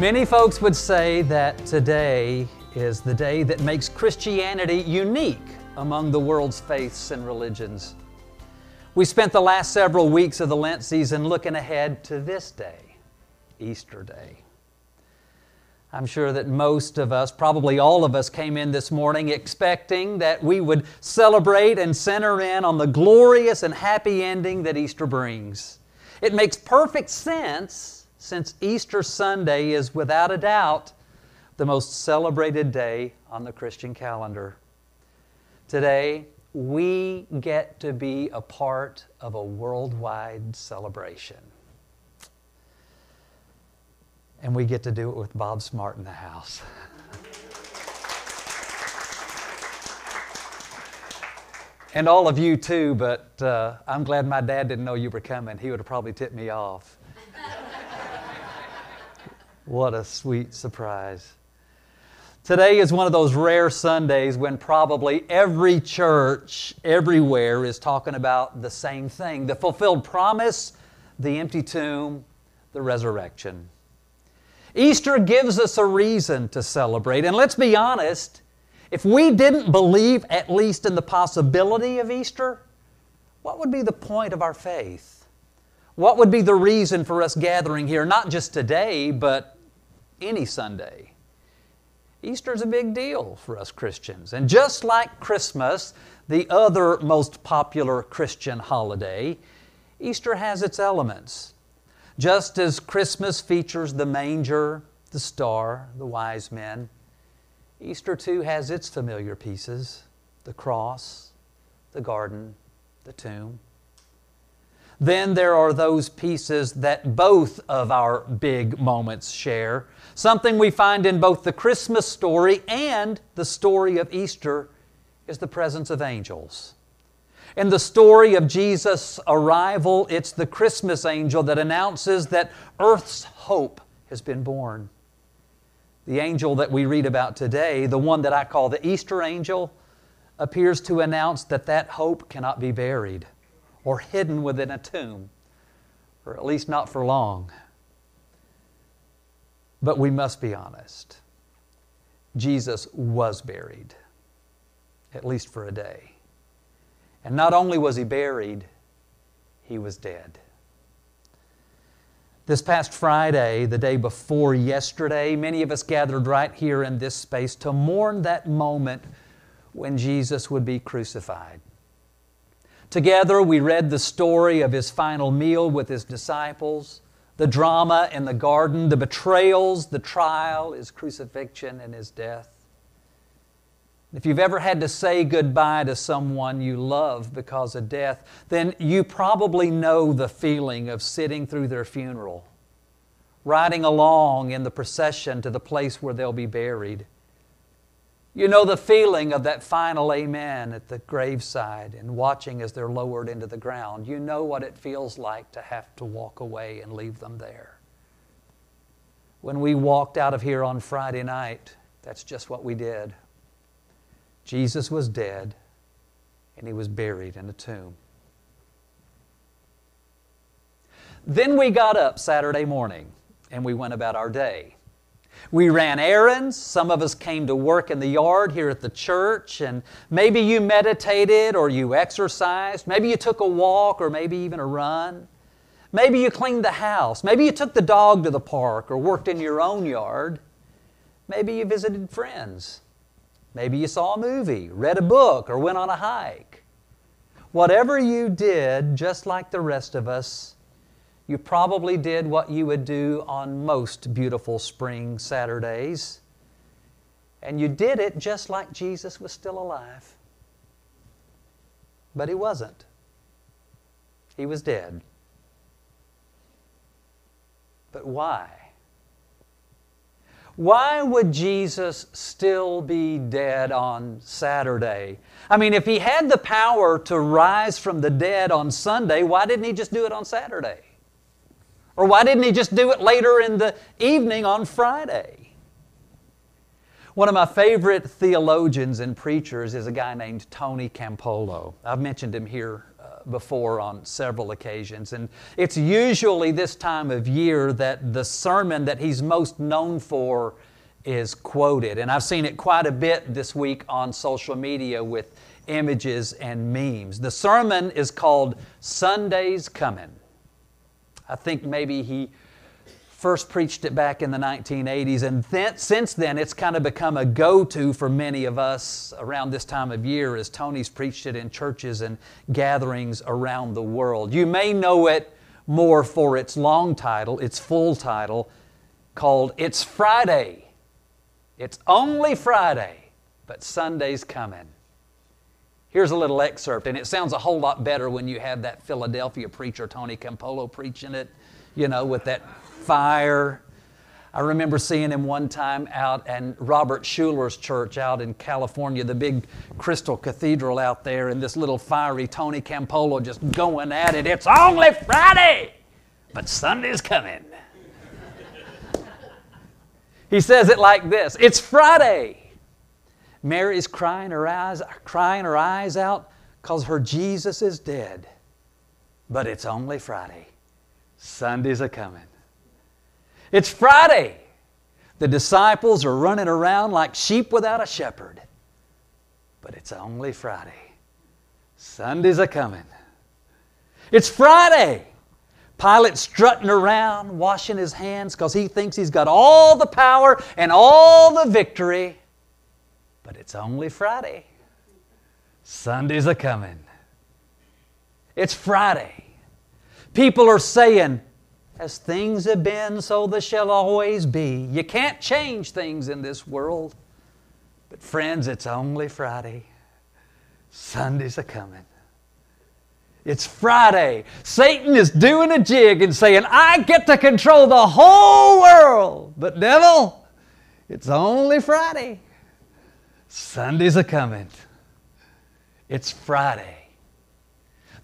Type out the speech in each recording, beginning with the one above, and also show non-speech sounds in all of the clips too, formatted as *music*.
Many folks would say that today is the day that makes Christianity unique among the world's faiths and religions. We spent the last several weeks of the Lent season looking ahead to this day, Easter Day. I'm sure that most of us, probably all of us, came in this morning expecting that we would celebrate and center in on the glorious and happy ending that Easter brings. It makes perfect sense since Easter Sunday is without a doubt the most celebrated day on the Christian calendar. Today, we get to be a part of a worldwide celebration. And we get to do it with Bob Smart in the house. and all of you too, but uh, I'm glad my dad didn't know you were coming. He would have probably tipped me off. What a sweet surprise. Today is one of those rare Sundays when probably every church everywhere is talking about the same thing the fulfilled promise, the empty tomb, the resurrection. Easter gives us a reason to celebrate. And let's be honest, if we didn't believe at least in the possibility of Easter, what would be the point of our faith? What would be the reason for us gathering here, not just today, but any Sunday. Easter is a big deal for us Christians. And just like Christmas, the other most popular Christian holiday, Easter has its elements. Just as Christmas features the manger, the star, the wise men, Easter too has its familiar pieces the cross, the garden, the tomb. Then there are those pieces that both of our big moments share. Something we find in both the Christmas story and the story of Easter is the presence of angels. In the story of Jesus' arrival, it's the Christmas angel that announces that earth's hope has been born. The angel that we read about today, the one that I call the Easter angel, appears to announce that that hope cannot be buried or hidden within a tomb, or at least not for long. But we must be honest. Jesus was buried, at least for a day. And not only was he buried, he was dead. This past Friday, the day before yesterday, many of us gathered right here in this space to mourn that moment when Jesus would be crucified. Together, we read the story of his final meal with his disciples, the drama in the garden, the betrayals, the trial, his crucifixion, and his death. If you've ever had to say goodbye to someone you love because of death, then you probably know the feeling of sitting through their funeral, riding along in the procession to the place where they'll be buried you know the feeling of that final amen at the graveside and watching as they're lowered into the ground. You know what it feels like to have to walk away and leave them there. When we walked out of here on Friday night, that's just what we did. Jesus was dead and he was buried in a tomb. Then we got up Saturday morning and we went about our day. We ran errands. Some of us came to work in the yard here at the church, and maybe you meditated or you exercised. Maybe you took a walk or maybe even a run. Maybe you cleaned the house. Maybe you took the dog to the park or worked in your own yard. Maybe you visited friends. Maybe you saw a movie, read a book, or went on a hike. Whatever you did, just like the rest of us, you probably did what you would do on most beautiful spring Saturdays. And you did it just like Jesus was still alive. But he wasn't. He was dead. But why? Why would Jesus still be dead on Saturday? I mean, if he had the power to rise from the dead on Sunday, why didn't he just do it on Saturday? Or why didn't he just do it later in the evening on Friday? One of my favorite theologians and preachers is a guy named Tony Campolo. I've mentioned him here uh, before on several occasions. And it's usually this time of year that the sermon that he's most known for is quoted. And I've seen it quite a bit this week on social media with images and memes. The sermon is called Sunday's Coming. I think maybe he first preached it back in the 1980s, and since then it's kind of become a go to for many of us around this time of year as Tony's preached it in churches and gatherings around the world. You may know it more for its long title, its full title, called It's Friday. It's only Friday, but Sunday's coming. Here's a little excerpt, and it sounds a whole lot better when you have that Philadelphia preacher, Tony Campolo, preaching it, you know, with that fire. I remember seeing him one time out in Robert Schuller's church out in California, the big crystal cathedral out there, and this little fiery Tony Campolo just going at it. It's only Friday, but Sunday's coming. he says it like this It's Friday. Mary's crying her eyes, crying her eyes out because her Jesus is dead. But it's only Friday. Sunday's a coming. It's Friday. The disciples are running around like sheep without a shepherd. But it's only Friday. Sunday's a coming. It's Friday. Pilate strutting around, washing his hands because he thinks he's got all the power and all the victory. But it's only Friday. Sunday's a coming. It's Friday. People are saying, as things have been, so they shall always be. You can't change things in this world. But, friends, it's only Friday. Sunday's a coming. It's Friday. Satan is doing a jig and saying, I get to control the whole world. But, devil, it's only Friday. Sunday's a coming. It's Friday.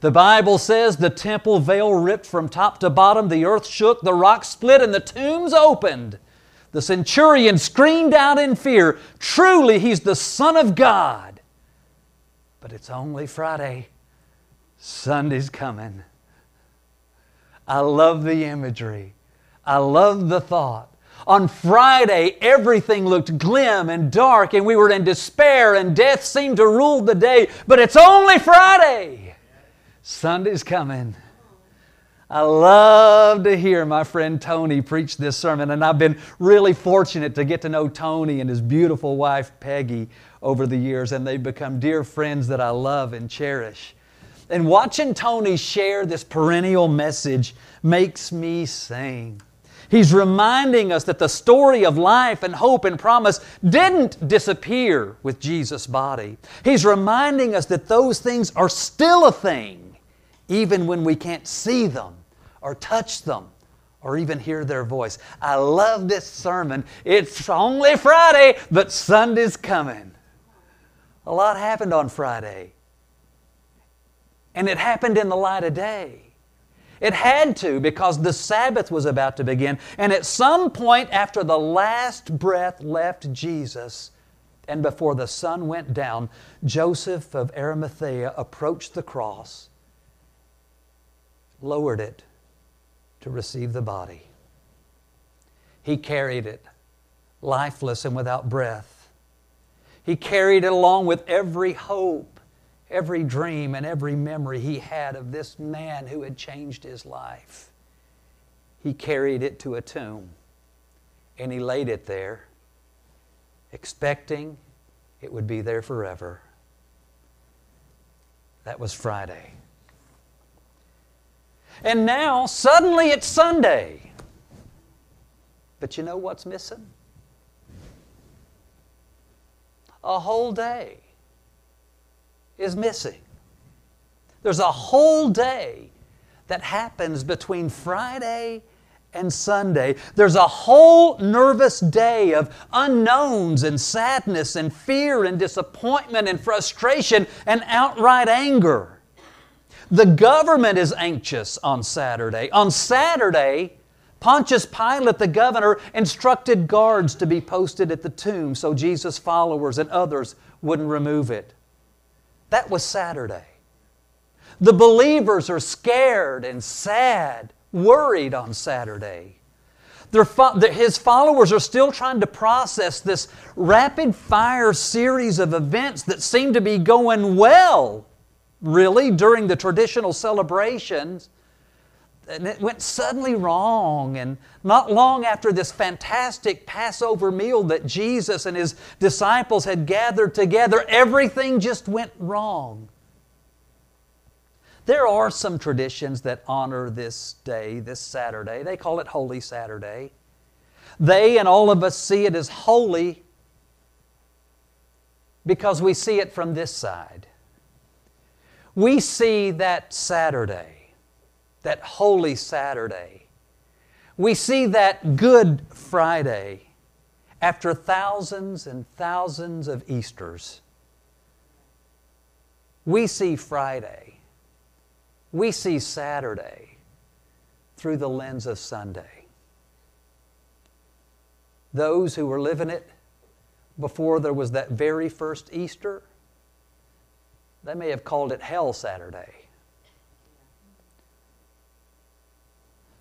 The Bible says the temple veil ripped from top to bottom, the earth shook, the rocks split, and the tombs opened. The centurion screamed out in fear Truly, he's the Son of God. But it's only Friday. Sunday's coming. I love the imagery. I love the thought. On Friday, everything looked glim and dark, and we were in despair, and death seemed to rule the day. But it's only Friday. Sunday's coming. I love to hear my friend Tony preach this sermon, and I've been really fortunate to get to know Tony and his beautiful wife Peggy over the years, and they've become dear friends that I love and cherish. And watching Tony share this perennial message makes me sing. He's reminding us that the story of life and hope and promise didn't disappear with Jesus' body. He's reminding us that those things are still a thing even when we can't see them or touch them or even hear their voice. I love this sermon. It's only Friday, but Sunday's coming. A lot happened on Friday. And it happened in the light of day. It had to because the Sabbath was about to begin. And at some point after the last breath left Jesus, and before the sun went down, Joseph of Arimathea approached the cross lowered it to receive the body. He carried it lifeless and without breath. He carried it along with every hope, every dream, and every memory he had of this man who had changed his life. He carried it to a tomb and he laid it there, expecting it would be there forever. That was Friday. And now, suddenly, it's Sunday. But you know what's missing? A whole day is missing. There's a whole day that happens between Friday and Sunday. There's a whole nervous day of unknowns and sadness and fear and disappointment and frustration and outright anger. The government is anxious on Saturday. On Saturday, Pontius Pilate, the governor, instructed guards to be posted at the tomb so Jesus' followers and others wouldn't remove it. That was Saturday. The believers are scared and sad, worried on Saturday. his followers are still trying to process this rapid fire series of events that seem to be going well, really, during the traditional celebrations and it went suddenly wrong. And not long after this fantastic Passover meal that Jesus and his disciples had gathered together, everything just went wrong. There are some traditions that honor this day, this Saturday. They call it Holy Saturday. They and all of us see it as holy because we see it from this side. We see that Saturday that Holy Saturday. We see that Good Friday after thousands and thousands of Easters. We see Friday. We see Saturday through the lens of Sunday. Those who were living it before there was that very first Easter, they may have called it Hell Saturday.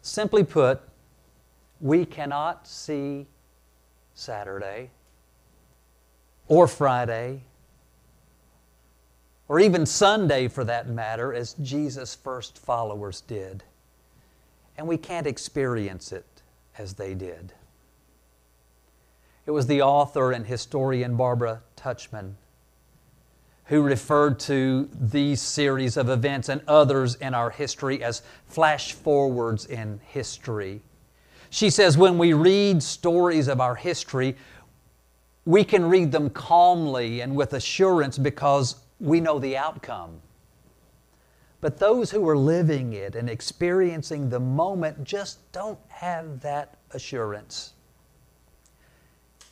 Simply put, we cannot see Saturday or Friday or even Sunday for that matter as Jesus' first followers did. And we can't experience it as they did. It was the author and historian Barbara Tuchman who referred to these series of events and others in our history as flash forwards in history. She says, when we read stories of our history, we can read them calmly and with assurance because we know the outcome. But those who are living it and experiencing the moment just don't have that assurance.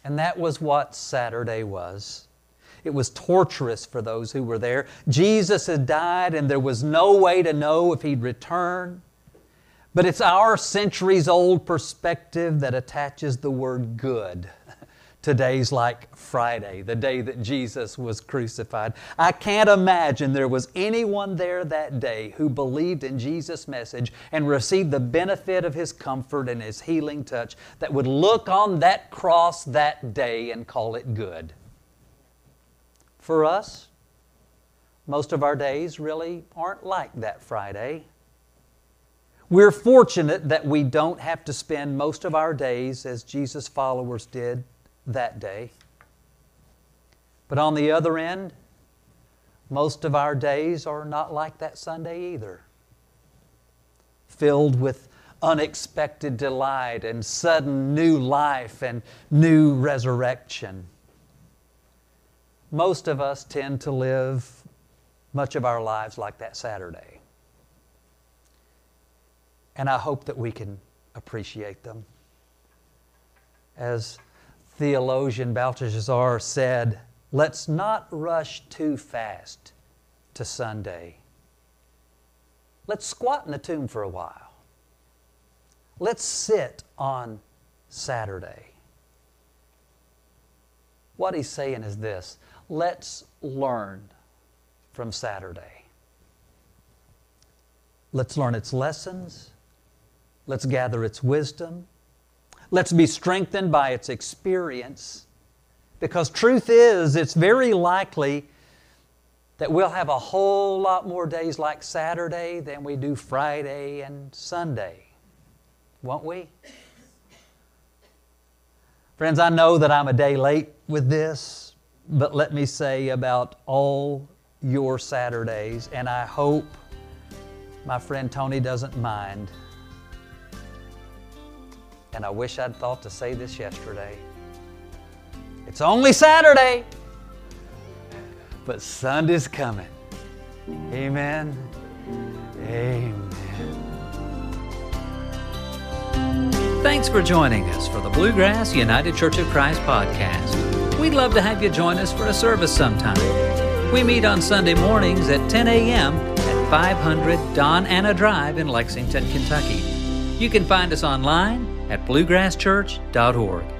And that was what Saturday was. It was torturous for those who were there. Jesus had died, and there was no way to know if he'd return. But it's our centuries old perspective that attaches the word good *laughs* to days like Friday, the day that Jesus was crucified. I can't imagine there was anyone there that day who believed in Jesus' message and received the benefit of His comfort and His healing touch that would look on that cross that day and call it good. For us, most of our days really aren't like that Friday. We're fortunate that we don't have to spend most of our days as Jesus' followers did that day. But on the other end, most of our days are not like that Sunday either. Filled with unexpected delight and sudden new life and new resurrection most of us tend to live much of our lives like that Saturday. And I hope that we can appreciate them. As theologian Balthasar said, let's not rush too fast to Sunday. Let's squat in the tomb for a while. Let's sit on Saturday. What he's saying is this let's learn from Saturday. Let's learn its lessons. Let's gather its wisdom. Let's be strengthened by its experience. Because truth is, it's very likely that we'll have a whole lot more days like Saturday than we do Friday and Sunday. Won't we? Friends, I know that I'm a day late with this. But let me say about all your Saturdays, and I hope my friend Tony doesn't mind. And I wish I'd thought to say this yesterday. It's only Saturday, but Sunday's coming. Amen. Amen. Thanks for joining us for the Bluegrass United Church of Christ podcast. We'd love to have you join us for a service sometime. We meet on Sunday mornings at 10 a.m. at 500 Don Anna Drive in Lexington, Kentucky. You can find us online at bluegrasschurch.org.